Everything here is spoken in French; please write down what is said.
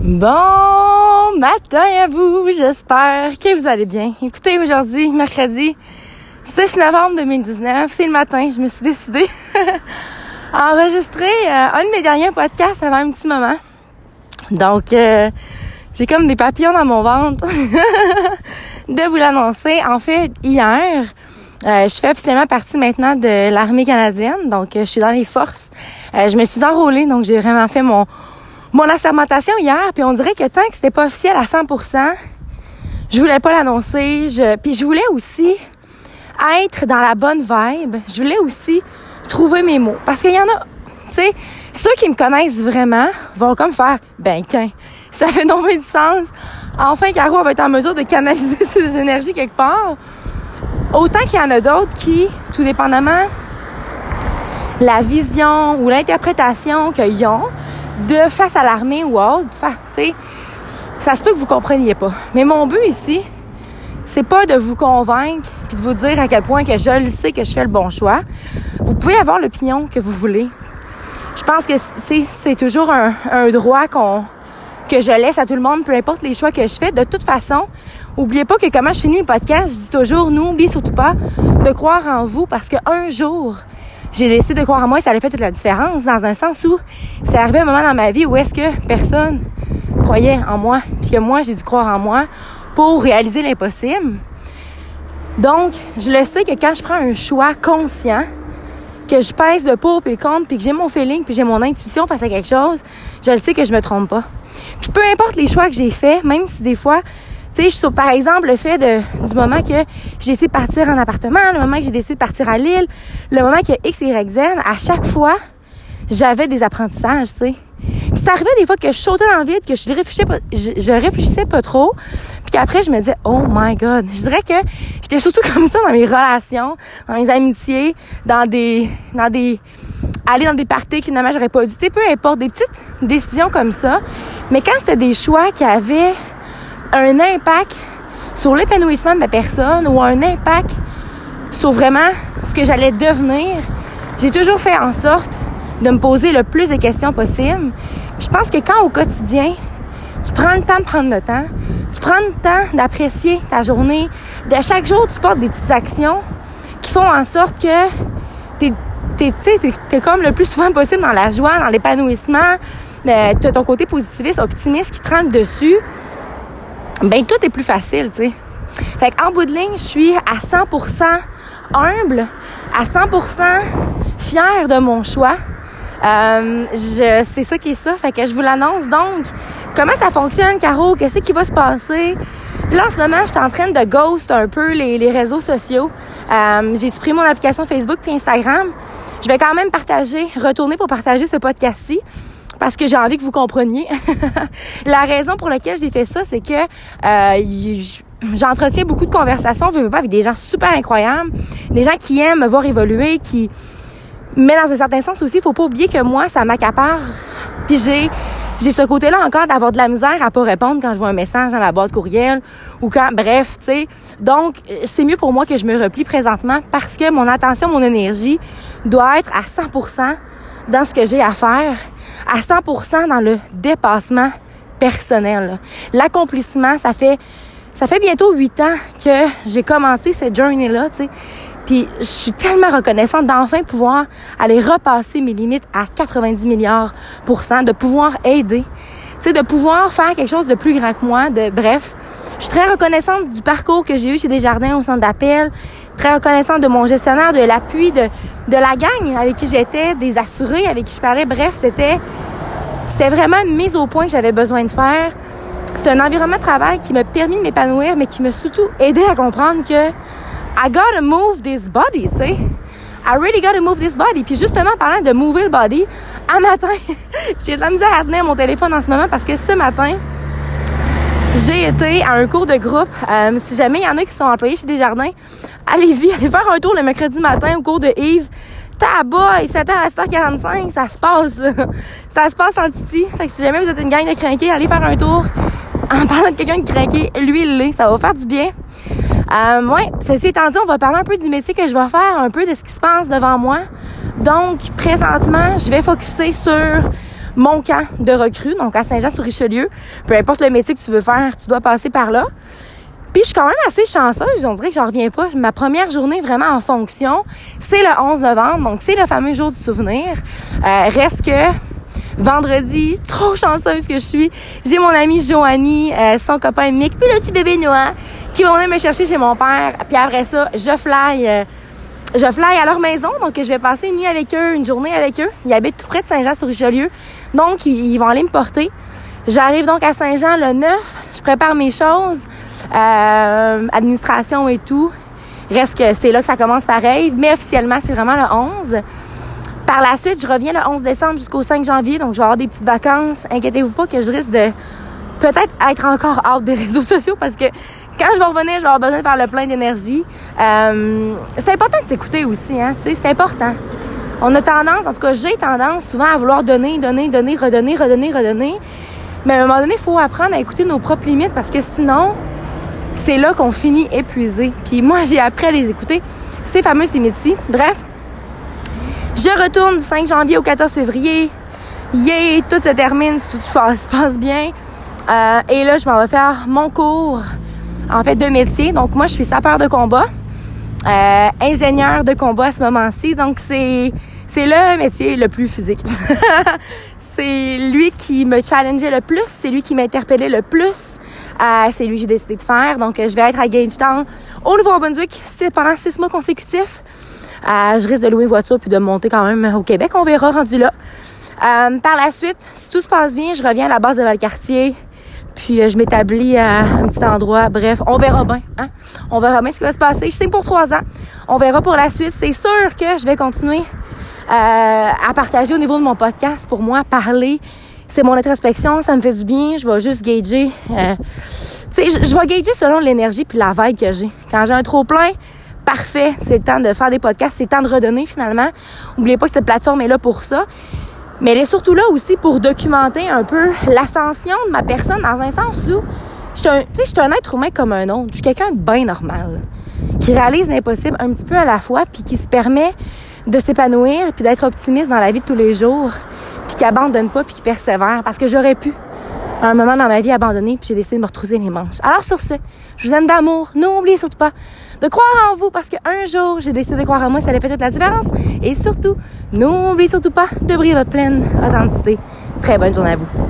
Bon matin à vous, j'espère que vous allez bien. Écoutez, aujourd'hui, mercredi 6 novembre 2019, c'est le matin, je me suis décidée à enregistrer euh, un de mes derniers podcasts avant un petit moment. Donc, euh, j'ai comme des papillons dans mon ventre de vous l'annoncer. En fait, hier, euh, je fais officiellement partie maintenant de l'armée canadienne, donc je suis dans les forces. je me suis enrôlée, donc j'ai vraiment fait mon mon assermentation hier, puis on dirait que tant que c'était pas officiel à 100%, je voulais pas l'annoncer. Puis je voulais aussi être dans la bonne vibe. Je voulais aussi trouver mes mots. Parce qu'il y en a, tu sais, ceux qui me connaissent vraiment vont comme faire, ben, qu'un, ça fait non de sens. Enfin, Caro va être en mesure de canaliser ses énergies quelque part. Autant qu'il y en a d'autres qui, tout dépendamment la vision ou l'interprétation qu'ils ont, de face à l'armée ou autre, tu ça se peut que vous compreniez pas. Mais mon but ici, c'est pas de vous convaincre puis de vous dire à quel point que je le sais que je fais le bon choix. Vous pouvez avoir l'opinion que vous voulez. Je pense que c'est toujours un, un droit qu'on que je laisse à tout le monde, peu importe les choix que je fais. De toute façon, oubliez pas que comment je finis le podcast, je dis toujours, n'oubliez surtout pas de croire en vous parce qu'un jour, j'ai décidé de croire en moi et ça a fait toute la différence dans un sens où c'est arrivé un moment dans ma vie où est-ce que personne croyait en moi puis que moi j'ai dû croire en moi pour réaliser l'impossible. Donc, je le sais que quand je prends un choix conscient, que je pèse le pour puis le contre, puis que j'ai mon feeling, puis j'ai mon intuition face à quelque chose, je le sais que je me trompe pas. Puis peu importe les choix que j'ai faits, même si des fois tu sais, par exemple, le fait de, du moment que j'ai décidé de partir en appartement, le moment que j'ai décidé de partir à Lille, le moment que X, Y, Z, à chaque fois, j'avais des apprentissages, tu sais. c'est arrivé des fois que je sautais dans le vide, que je réfléchissais pas, je, réfléchissais pas trop, puis qu'après je me disais oh my god. Je dirais que j'étais surtout comme ça dans mes relations, dans mes amitiés, dans des dans des aller dans des parties que finalement j'aurais pas dû. Tu sais, peu importe des petites décisions comme ça. Mais quand c'était des choix qui avaient un impact sur l'épanouissement de ma personne ou un impact sur vraiment ce que j'allais devenir, j'ai toujours fait en sorte de me poser le plus de questions possible. je pense que quand au quotidien, tu prends le temps de prendre le temps, tu prends le temps d'apprécier ta journée, de chaque jour, tu portes des petites actions qui font en sorte que tu es, comme le plus souvent possible dans la joie, dans l'épanouissement, euh, tu as ton côté positiviste, optimiste qui prend le dessus ben tout est plus facile, tu sais. Fait qu'en bout de ligne, je suis à 100% humble, à 100% fière de mon choix. Euh, c'est ça qui est ça, fait que je vous l'annonce. Donc, comment ça fonctionne, Caro? Qu'est-ce qui va se passer? Là, en ce moment, je suis en train de ghost un peu les, les réseaux sociaux. Euh, j'ai supprimé mon application Facebook puis Instagram. Je vais quand même partager, retourner pour partager ce podcast-ci parce que j'ai envie que vous compreniez. la raison pour laquelle j'ai fait ça, c'est que euh, j'entretiens beaucoup de conversations avec des gens super incroyables, des gens qui aiment me voir évoluer, qui mais dans un certain sens aussi, faut pas oublier que moi, ça m'accapare. Puis j'ai j'ai ce côté-là encore d'avoir de la misère à pas répondre quand je vois un message dans ma boîte courriel ou quand bref, tu sais. Donc c'est mieux pour moi que je me replie présentement parce que mon attention, mon énergie doit être à 100% dans ce que j'ai à faire à 100% dans le dépassement personnel. L'accomplissement, ça fait bientôt huit ans que j'ai commencé cette journey-là, tu sais. Puis je suis tellement reconnaissante d'enfin pouvoir aller repasser mes limites à 90 milliards pour cent, de pouvoir aider, tu sais, de pouvoir faire quelque chose de plus grand que moi, de bref. Je suis très reconnaissante du parcours que j'ai eu chez Desjardins au centre d'appel, très reconnaissante de mon gestionnaire, de l'appui de, de la gang avec qui j'étais, des assurés avec qui je parlais. Bref, c'était c'était vraiment une mise au point que j'avais besoin de faire. C'est un environnement de travail qui m'a permis de m'épanouir, mais qui m'a surtout aidé à comprendre que I gotta move this body, tu sais. I really gotta move this body. Puis justement, parlant de mover le body, un matin, j'ai de la misère à tenir mon téléphone en ce moment parce que ce matin, j'ai été à un cours de groupe. Euh, si jamais il y en a qui sont employés chez Desjardins, allez-y, allez faire un tour le mercredi matin au cours de Yves. Tabac, 7h à 7h45, ça se passe, Ça se passe en titi. Fait que si jamais vous êtes une gang de crinqués, allez faire un tour. En parlant de quelqu'un de crinqué, lui, il l'est. Ça va faire du bien. Euh, ouais, ceci étant dit, on va parler un peu du métier que je vais faire, un peu de ce qui se passe devant moi. Donc, présentement, je vais focuser sur mon camp de recrues, donc à Saint-Jean-sur-Richelieu. Peu importe le métier que tu veux faire, tu dois passer par là. Puis je suis quand même assez chanceuse, on dirait que j'en reviens pas. Ma première journée vraiment en fonction, c'est le 11 novembre, donc c'est le fameux jour du souvenir. Euh, reste que vendredi, trop chanceuse que je suis, j'ai mon amie Joanie, euh, son copain Mick, puis le petit bébé Noah, qui vont venir me chercher chez mon père. Puis après ça, je fly... Euh, je fly à leur maison, donc je vais passer une nuit avec eux, une journée avec eux. Ils habitent tout près de Saint-Jean-sur-Richelieu, donc ils vont aller me porter. J'arrive donc à Saint-Jean le 9, je prépare mes choses, euh, administration et tout. Reste que c'est là que ça commence pareil, mais officiellement c'est vraiment le 11. Par la suite, je reviens le 11 décembre jusqu'au 5 janvier, donc je vais avoir des petites vacances. Inquiétez-vous pas que je risque de peut-être être encore hors des réseaux sociaux parce que quand je vais revenir, je vais avoir besoin de faire le plein d'énergie. Euh, c'est important de s'écouter aussi, hein, tu sais, c'est important. On a tendance, en tout cas j'ai tendance souvent à vouloir donner, donner, donner, redonner, redonner, redonner. Mais à un moment donné, il faut apprendre à écouter nos propres limites parce que sinon, c'est là qu'on finit épuisé. Puis moi, j'ai appris à les écouter, ces fameuses limites-ci. Bref, je retourne du 5 janvier au 14 février. Yeah, tout se termine, tout se passe bien. Euh, et là, je m'en vais faire mon cours, en fait, de métier. Donc, moi, je suis sapeur de combat, euh, ingénieur de combat à ce moment-ci. Donc, c'est c'est le métier le plus physique. c'est lui qui me challengeait le plus, c'est lui qui m'interpellait le plus. Euh, c'est lui que j'ai décidé de faire. Donc, je vais être à Gagetown au Nouveau-Brunswick pendant six mois consécutifs. Euh, je risque de louer une voiture puis de monter quand même au Québec. On verra rendu là. Euh, par la suite, si tout se passe bien, je reviens à la base de Valcartier. Puis euh, je m'établis à un petit endroit. Bref, on verra bien. Hein? On verra bien ce qui va se passer. Je sais pour trois ans. On verra pour la suite. C'est sûr que je vais continuer euh, à partager au niveau de mon podcast. Pour moi, parler, c'est mon introspection, ça me fait du bien. Je vais juste gager. Euh, tu sais, je, vais gager selon l'énergie puis la vibe que j'ai. Quand j'ai un trop plein, parfait, c'est le temps de faire des podcasts, c'est le temps de redonner finalement. N'oubliez pas que cette plateforme est là pour ça. Mais elle est surtout là aussi pour documenter un peu l'ascension de ma personne dans un sens où je suis un, un être humain comme un autre. Je suis quelqu'un de bien normal, qui réalise l'impossible un petit peu à la fois, puis qui se permet de s'épanouir, puis d'être optimiste dans la vie de tous les jours, puis qui abandonne pas, puis qui persévère. Parce que j'aurais pu, à un moment dans ma vie, abandonner, puis j'ai décidé de me retrousser les manches. Alors sur ce, je vous aime d'amour. N'oubliez surtout pas de croire en vous parce qu'un jour, j'ai décidé de croire en moi, ça allait fait toute la différence. Et surtout, n'oubliez surtout pas de briller votre pleine authenticité. Très bonne journée à vous.